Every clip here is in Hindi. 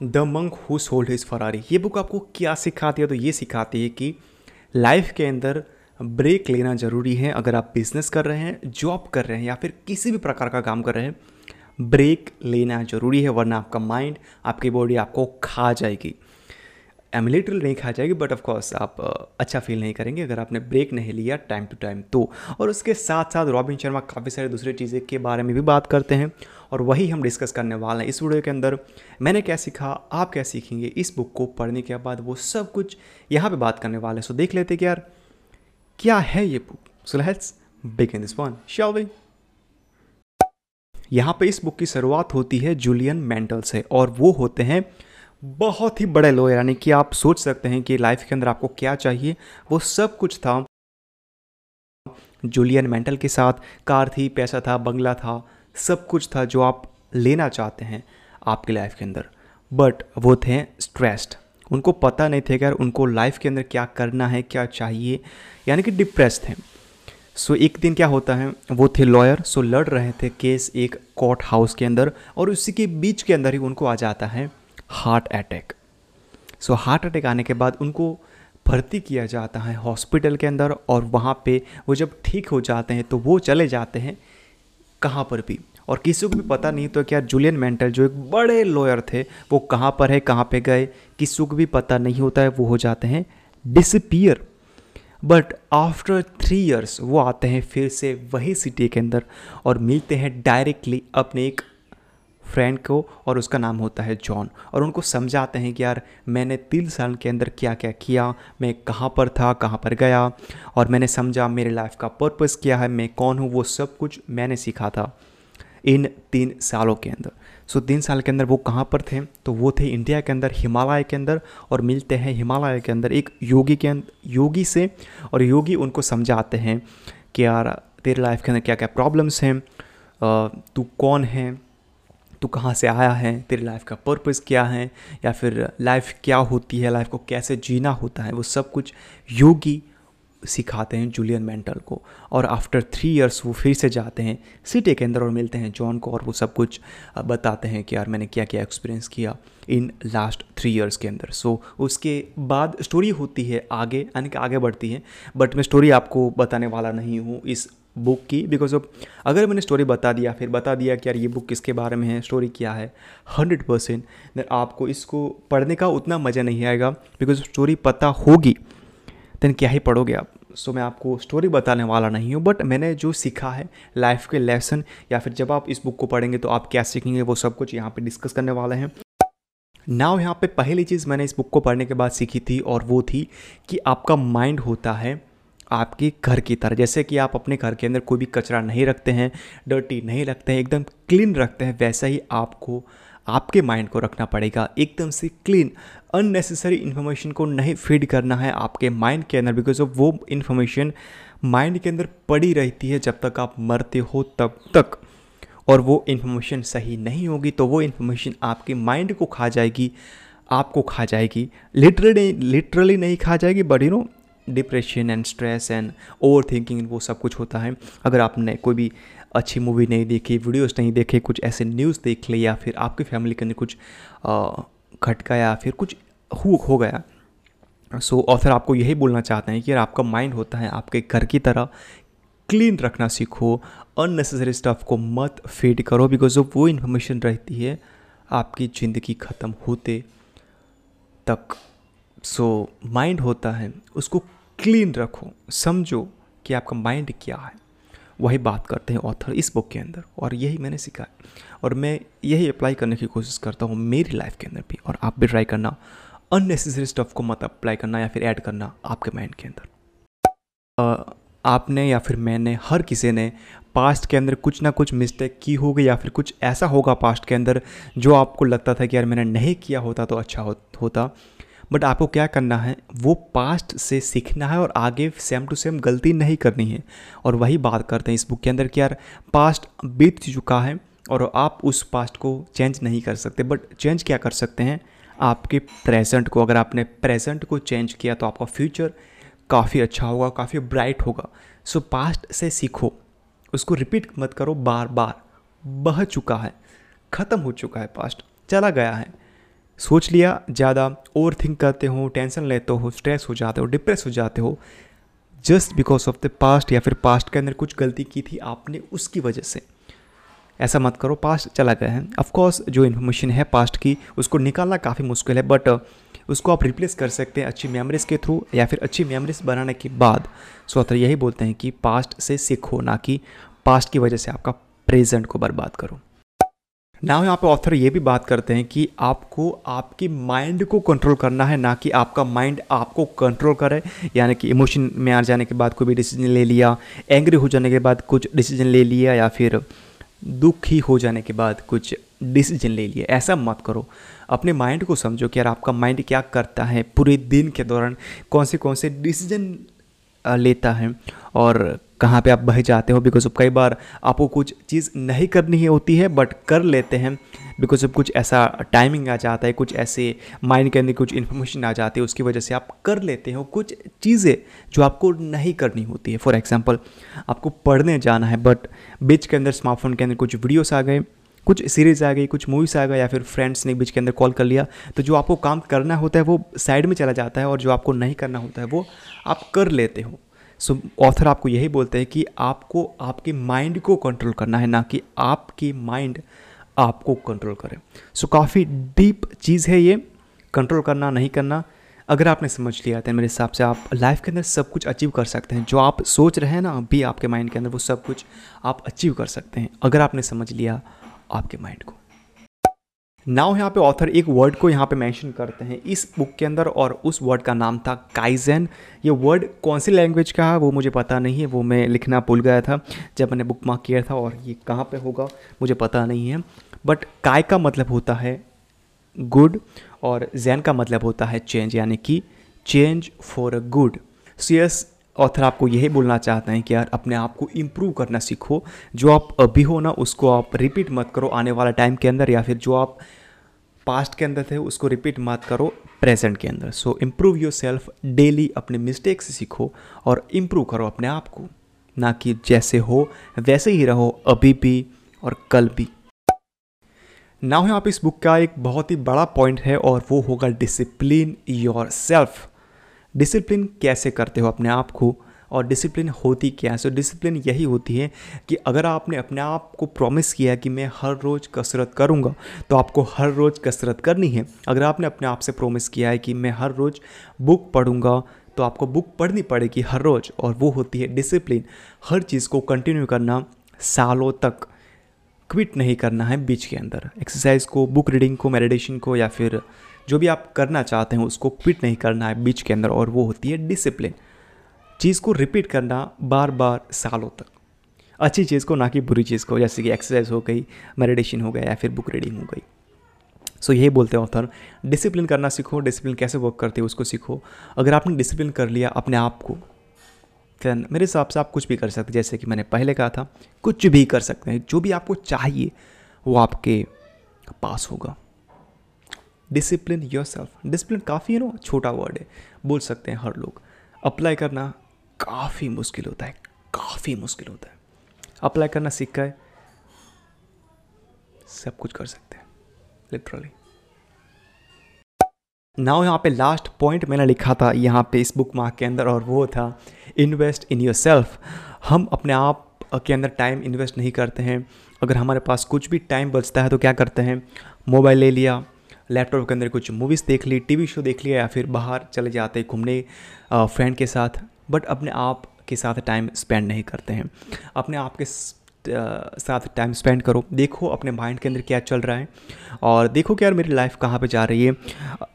The monk who sold his Ferrari. ये बुक आपको क्या सिखाती है? तो ये सिखाती है कि लाइफ के अंदर ब्रेक लेना ज़रूरी है अगर आप बिज़नेस कर रहे हैं, जॉब कर रहे हैं या फिर किसी भी प्रकार का काम कर रहे हैं। ब्रेक लेना ज़रूरी है, वरना आपका माइंड, आपकी बॉडी आपको खा जाएगी। एमिलेटरल नहीं खा जाएगी बट ऑफकोर्स आप अच्छा फील नहीं करेंगे अगर आपने ब्रेक नहीं लिया टाइम टू टाइम तो। और उसके साथ साथ रॉबिन शर्मा काफ़ी सारे दूसरे चीज़ें के बारे में भी बात करते हैं और वही हम डिस्कस करने वाले हैं इस वीडियो के अंदर। मैंने क्या सीखा, आप क्या सीखेंगे, इस बुक को पढ़ने के बाद वो सब कुछ यहाँ पर बात करने वाले हैं। सो देख लेते कि यार, क्या है ये book so let's begin this one shall यहाँ पे इस बुक की शुरुआत होती है जूलियन मेंटल से और वो होते हैं बहुत ही बड़े लोग यानी कि आप सोच सकते हैं कि लाइफ के अंदर आपको क्या चाहिए। वो सब कुछ था। जूलियन मेंटल के साथ कार थी पैसा था बंगला था सब कुछ था जो आप लेना चाहते हैं आपकी लाइफ के अंदर। बट वो थे स्ट्रेस्ड उनको पता नहीं थे यार उनको लाइफ के अंदर क्या करना है क्या चाहिए। यानी कि डिप्रेस थे। सो so, एक दिन क्या होता है वो थे लॉयर सो so, लड़ रहे थे केस एक कोर्ट हाउस के अंदर और उसी के बीच के अंदर ही उनको आ जाता है। Heart attack. So heart attack आने के बाद उनको भर्ती किया जाता है हॉस्पिटल के अंदर और वहाँ पे वो जब ठीक हो जाते हैं तो वो चले जाते हैं कहाँ पर भी। और किसी को भी पता नहीं तो क्या जूलियन मेंटल जो एक बड़े लॉयर थे, वो कहाँ पर है, कहाँ पे गए, किसी को भी पता नहीं होता है, वो हो जाते हैं disappear but after three years वो आते हैं फिर से वही सिटी के अंदर और मिलते हैं डायरेक्टली अपने एक फ्रेंड को और उसका नाम होता है जॉन और उनको समझाते हैं कि यार, मैंने तीन साल के अंदर क्या क्या किया मैं कहाँ पर था, कहाँ पर गया, और मैंने समझा मेरे लाइफ का पर्पस क्या है, मैं कौन हूँ, वो सब कुछ मैंने सीखा था इन तीन सालों के अंदर। सो तीन साल के अंदर वो कहाँ पर थे? तो वो थे इंडिया के अंदर हिमालय के अंदर, और मिलते हैं हिमालय के अंदर एक योगी के अंदर योगी से, और योगी उनको समझाते हैं कि यार, तेरे लाइफ के अंदर क्या क्या प्रॉब्लम्स हैं तू कौन है? तू कहाँ से आया है? तेरी लाइफ का पर्पज़ क्या है? या फिर लाइफ क्या होती है? लाइफ को कैसे जीना होता है? वो सब कुछ योगी सिखाते हैं जूलियन मेंटल को। और आफ्टर थ्री इयर्स वो फिर से जाते हैं सिटी के अंदर और मिलते हैं जॉन को और वो सब कुछ बताते हैं कि यार मैंने क्या क्या एक्सपीरियंस किया इन लास्ट थ्री इयर्स के अंदर। सो so, उसके बाद स्टोरी होती है आगे यानी कि आगे बढ़ती है बट मैं स्टोरी आपको बताने वाला नहीं हूँ। इस बुक की बिकॉज़ ऑफ़ अगर मैंने स्टोरी बता दिया फिर बता दिया कि यार ये बुक किसके बारे में है स्टोरी क्या है हंड्रेड परसेंट देन आपको इसको पढ़ने का उतना मज़ा नहीं आएगा बिकॉज़ स्टोरी पता होगी देन क्या ही पढ़ोगे आप? सो so, मैं आपको स्टोरी बताने वाला नहीं हूँ बट मैंने जो सीखा है लाइफ के लेसन या फिर जब आप इस बुक को पढ़ेंगे तो आप क्या सीखेंगे वो सब कुछ यहाँ पे डिस्कस करने वाले हैं। नाव यहाँ पे पहली चीज़ मैंने इस बुक को पढ़ने के बाद सीखी थी और वो थी कि आपका माइंड होता है आपके घर की तरह। जैसे कि आप अपने घर के अंदर कोई भी कचरा नहीं रखते हैं डर्टी नहीं रखते हैं, एकदम क्लीन रखते हैं, वैसा ही आपको, आपके माइंड को रखना पड़ेगा। एकदम से क्लीन अननेसेसरी इन्फॉर्मेशन को नहीं फ़ीड करना है आपके माइंड के अंदर बिकॉज़ ऑफ़ वो इन्फॉर्मेशन माइंड के अंदर पड़ी रहती है जब तक आप मरते हो तब तक। और वो इन्फॉर्मेशन सही नहीं होगी तो वो इन्फॉर्मेशन आपके माइंड को खा जाएगी, आपको खा जाएगी। लिटरली लिटरली नहीं खा जाएगी but you know depression and stress and overthinking वो सब कुछ होता है। अगर आपने कोई भी अच्छी मूवी नहीं देखी वीडियोस नहीं देखे कुछ ऐसे न्यूज़ देख ले या फिर आपकी फैमिली के अंदर कुछ खटका या फिर कुछ हो हो गया सो so, ऑथर आपको यही बोलना चाहते हैं कि यार आपका माइंड होता है आपके घर की तरह क्लीन रखना सीखो अननेसेसरी स्टफ़ को मत फ़ीड करो बिकॉज़ ऑफ़ वो इन्फॉर्मेशन रहती है आपकी ज़िंदगी ख़त्म होते तक सो so, माइंड होता है उसको क्लीन रखो समझो कि आपका माइंड क्या है। वही बात करते हैं ऑथर इस बुक के अंदर और यही मैंने सीखा है। और मैं यही अप्लाई करने की कोशिश करता हूँ मेरी लाइफ के अंदर भी और आप भी ट्राई करना अननेसेसरी स्टफ़ को मत अप्लाई करना या फिर ऐड करना आपके माइंड के अंदर। आपने या फिर मैंने हर किसी ने पास्ट के अंदर कुछ ना कुछ मिस्टेक की होगी या फिर कुछ ऐसा होगा पास्ट के अंदर जो आपको लगता था कि यार मैंने नहीं किया होता तो अच्छा हो, होता। बट आपको क्या करना है? वो पास्ट से सीखना है और आगे सेम टू सेम गलती नहीं करनी है। और वही बात करते हैं इस बुक के अंदर कि यार पास्ट बीत चुका है और आप उस पास्ट को चेंज नहीं कर सकते। बट चेंज क्या कर सकते हैं? आपके प्रेजेंट को अगर आपने प्रेजेंट को चेंज किया तो आपका फ्यूचर काफ़ी अच्छा होगा काफ़ी ब्राइट होगा। सो so, पास्ट से सीखो। उसको रिपीट मत करो बार बार। बह चुका है। ख़त्म हो चुका है पास्ट चला गया है। सोच लिया, ज़्यादा ओवर थिंक करते हो टेंशन लेते हो स्ट्रेस हो जाते हो डिप्रेस हो जाते हो just because of the past या फिर पास्ट के अंदर कुछ गलती की थी आपने उसकी वजह से। ऐसा मत करो पास्ट चला गया है। ऑफकोर्स जो इन्फॉर्मेशन है पास्ट की, उसको निकालना काफ़ी मुश्किल है बट उसको आप रिप्लेस कर सकते हैं अच्छी मेमोरीज़ के थ्रू या फिर अच्छी मेमोरीज बनाने के बाद। सो ऑथर यही बोलते हैं कि पास्ट से सीखो, ना कि पास्ट की वजह से आपका प्रेजेंट को बर्बाद करो। ना यहाँ पे ऑथर ये भी बात करते हैं कि आपको, आपकी माइंड को कंट्रोल करना है, ना कि आपका माइंड आपको कंट्रोल करे। यानी कि इमोशन में आ जाने के बाद कोई भी डिसीज़न ले लिया एंग्री हो जाने के बाद कुछ डिसीज़न ले लिया या फिर दुखी हो जाने के बाद कुछ डिसीज़न ले लिया। ऐसा मत करो। अपने माइंड को समझो कि यार आपका माइंड क्या करता है, पूरे दिन के दौरान कौन से कौन से डिसीज़न लेता है। और कहाँ पे आप बह जाते हो? बिकॉज़ ऑफ़ कई बार आपको कुछ चीज़ नहीं करनी ही होती है बट कर लेते हैं। बिकॉज़ ऑफ़ कुछ ऐसा टाइमिंग आ जाता है, कुछ ऐसे माइंड के अंदर कुछ इन्फॉर्मेशन आ जाती है, उसकी वजह से आप कर लेते हो। कुछ चीज़ें जो आपको नहीं करनी होती है। फॉर एग्ज़ाम्पल आपको पढ़ने जाना है बट बीच के अंदर स्मार्टफ़ोन के अंदर कुछ वीडियोस आ गए, कुछ सीरीज़ आ गई, कुछ मूवीज़ आ गए, या फिर फ्रेंड्स ने बीच के अंदर कॉल कर लिया तो जो आपको काम करना होता है, वो साइड में चला जाता है और जो आपको नहीं करना होता है, वो आप कर लेते हो। सो ऑथर आपको यही बोलते हैं कि आपको आपके माइंड को कंट्रोल करना है ना कि आपकी माइंड आपको कंट्रोल करे। सो so, काफ़ी डीप चीज़ है ये। कंट्रोल करना नहीं करना अगर आपने समझ लिया तो मेरे हिसाब से आप लाइफ के अंदर सब कुछ अचीव कर सकते हैं। जो आप सोच रहे हैं ना अभी आपके माइंड के अंदर वो सब कुछ आप अचीव कर सकते हैं अगर आपने समझ लिया आपके माइंड को। नाउ यहाँ पे ऑथर एक वर्ड को यहाँ पे मेंशन करते हैं। इस बुक के अंदर और उस वर्ड का नाम था काइजन ये वर्ड कौन सी लैंग्वेज का है वो मुझे पता नहीं है, वो मैं लिखना भूल गया था जब मैंने बुक मार्क किया था और ये कहाँ पे होगा मुझे पता नहीं है। बट काय का मतलब होता है गुड और जैन का मतलब होता है चेंज यानी कि change for a good so yes author आपको यही बोलना चाहते हैं कि यार, अपने आप को इम्प्रूव करना सीखो। जो आप अभी हो ना, उसको आप रिपीट मत करो आने वाला टाइम के अंदर, या फिर जो आप पास्ट के अंदर थे, उसको रिपीट मत करो प्रेजेंट के अंदर। So improve yourself daily अपने मिस्टेक से सीखो और इम्प्रूव करो अपने आप को। ना कि जैसे हो, वैसे ही रहो, अभी भी और कल भी। ना हो यहाँ पे इस बुक का एक बहुत ही बड़ा पॉइंट है और वो होगा डिसिप्लिन योर सेल्फ डिसिप्लिन कैसे करते हो अपने आप को और डिसिप्लिन होती क्या है? सो डिसिप्लिन यही होती है कि अगर आपने अपने आप को प्रॉमिस किया कि मैं हर रोज़ कसरत करूँगा तो आपको हर रोज़ कसरत करनी है। अगर आपने अपने आप से प्रॉमिस किया है कि मैं हर रोज़ बुक पढ़ूँगा तो आपको बुक पढ़नी पड़ेगी हर रोज़ और वो होती है डिसिप्लिन हर चीज़ को कंटिन्यू करना सालों तक क्विट नहीं करना है बीच के अंदर। एक्सरसाइज को बुक रीडिंग को मेडिटेशन को या फिर जो भी आप करना चाहते हैं उसको क्विट नहीं करना है बीच के अंदर और वो होती है डिसिप्लिन चीज़ को रिपीट करना बार बार सालों तक. अच्छी चीज़ को ना कि बुरी चीज़ को जैसे कि एक्सरसाइज हो गई मेडिटेशन हो गया या फिर बुक रीडिंग हो गई. सो so, यही बोलते हैं ऑथर डिसिप्लिन करना सीखो डिसिप्लिन कैसे वर्क करते हैं उसको सीखो. अगर आपने डिसिप्लिन कर लिया अपने आप को दैन मेरे हिसाब से आप कुछ भी कर सकते हैं जैसे कि मैंने पहले कहा था कुछ भी कर सकते हैं जो भी आपको चाहिए वो आपके पास होगा. डिसिप्लिन योर सेल्फ डिसिप्लिन काफ़ी नो, छोटा वर्ड है। बोल सकते हैं हर लोग। अप्लाई करना काफ़ी मुश्किल होता है, काफ़ी मुश्किल होता है। अप्लाई करना सीख है, सब कुछ कर सकते हैं लिटरली नाउ यहाँ पे लास्ट पॉइंट मैंने लिखा था यहाँ पे इस बुक मार्क के अंदर, और वो था इन्वेस्ट इन योर सेल्फ हम अपने आप के अंदर टाइम इन्वेस्ट नहीं करते हैं। अगर हमारे पास कुछ भी टाइम बचता है तो क्या करते हैं? मोबाइल ले लिया लैपटॉप के अंदर कुछ मूवीज़ देख ली टीवी शो देख लिया या फिर बाहर चले जाते घूमने फ्रेंड के साथ बट अपने आप के साथ टाइम स्पेंड नहीं करते हैं। अपने आप के साथ टाइम स्पेंड करो। देखो अपने माइंड के अंदर क्या चल रहा है और देखो कि यार मेरी लाइफ कहाँ पे जा रही है।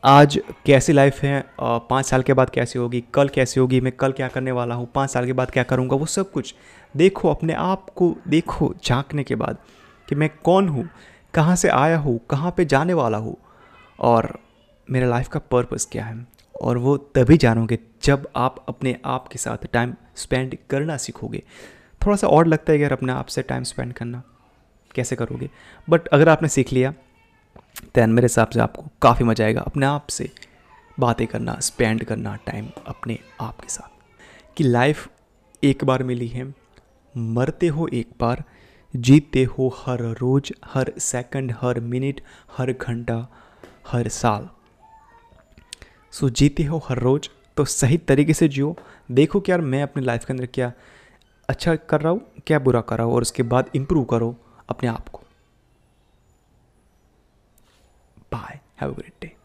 आज कैसी लाइफ है? पाँच साल के बाद कैसी होगी? कल कैसी होगी? मैं कल क्या करने वाला हूँ? पाँच साल के बाद क्या करूँगा? वो सब कुछ देखो अपने आप को, देखो झांकने के बाद कि मैं कौन हूँ? कहाँ से आया हूँ? कहाँ पे जाने वाला हूँ? और मेरे लाइफ का पर्पज़ क्या है? और वो तभी जानोगे जब आप अपने आप के साथ टाइम स्पेंड करना सीखोगे। थोड़ा सा और लगता है यार अपने आप से टाइम स्पेंड करना कैसे करोगे? बट अगर आपने सीख लिया दैन मेरे हिसाब से आपको काफ़ी मज़ा आएगा अपने आप से बातें करना स्पेंड करना टाइम अपने आप के साथ। कि लाइफ एक बार मिली है, मरते हो एक बार, जीतते हो हर रोज़, हर सेकंड हर मिनट हर घंटा हर साल। सो जीते हो हर रोज़ तो सही तरीके से जियो। देखो कि यार मैं अपनी लाइफ के अंदर क्या अच्छा कर रहा हूँ, क्या बुरा कर रहा हूँ, और उसके बाद इम्प्रूव करो अपने आप को। Bye have a great day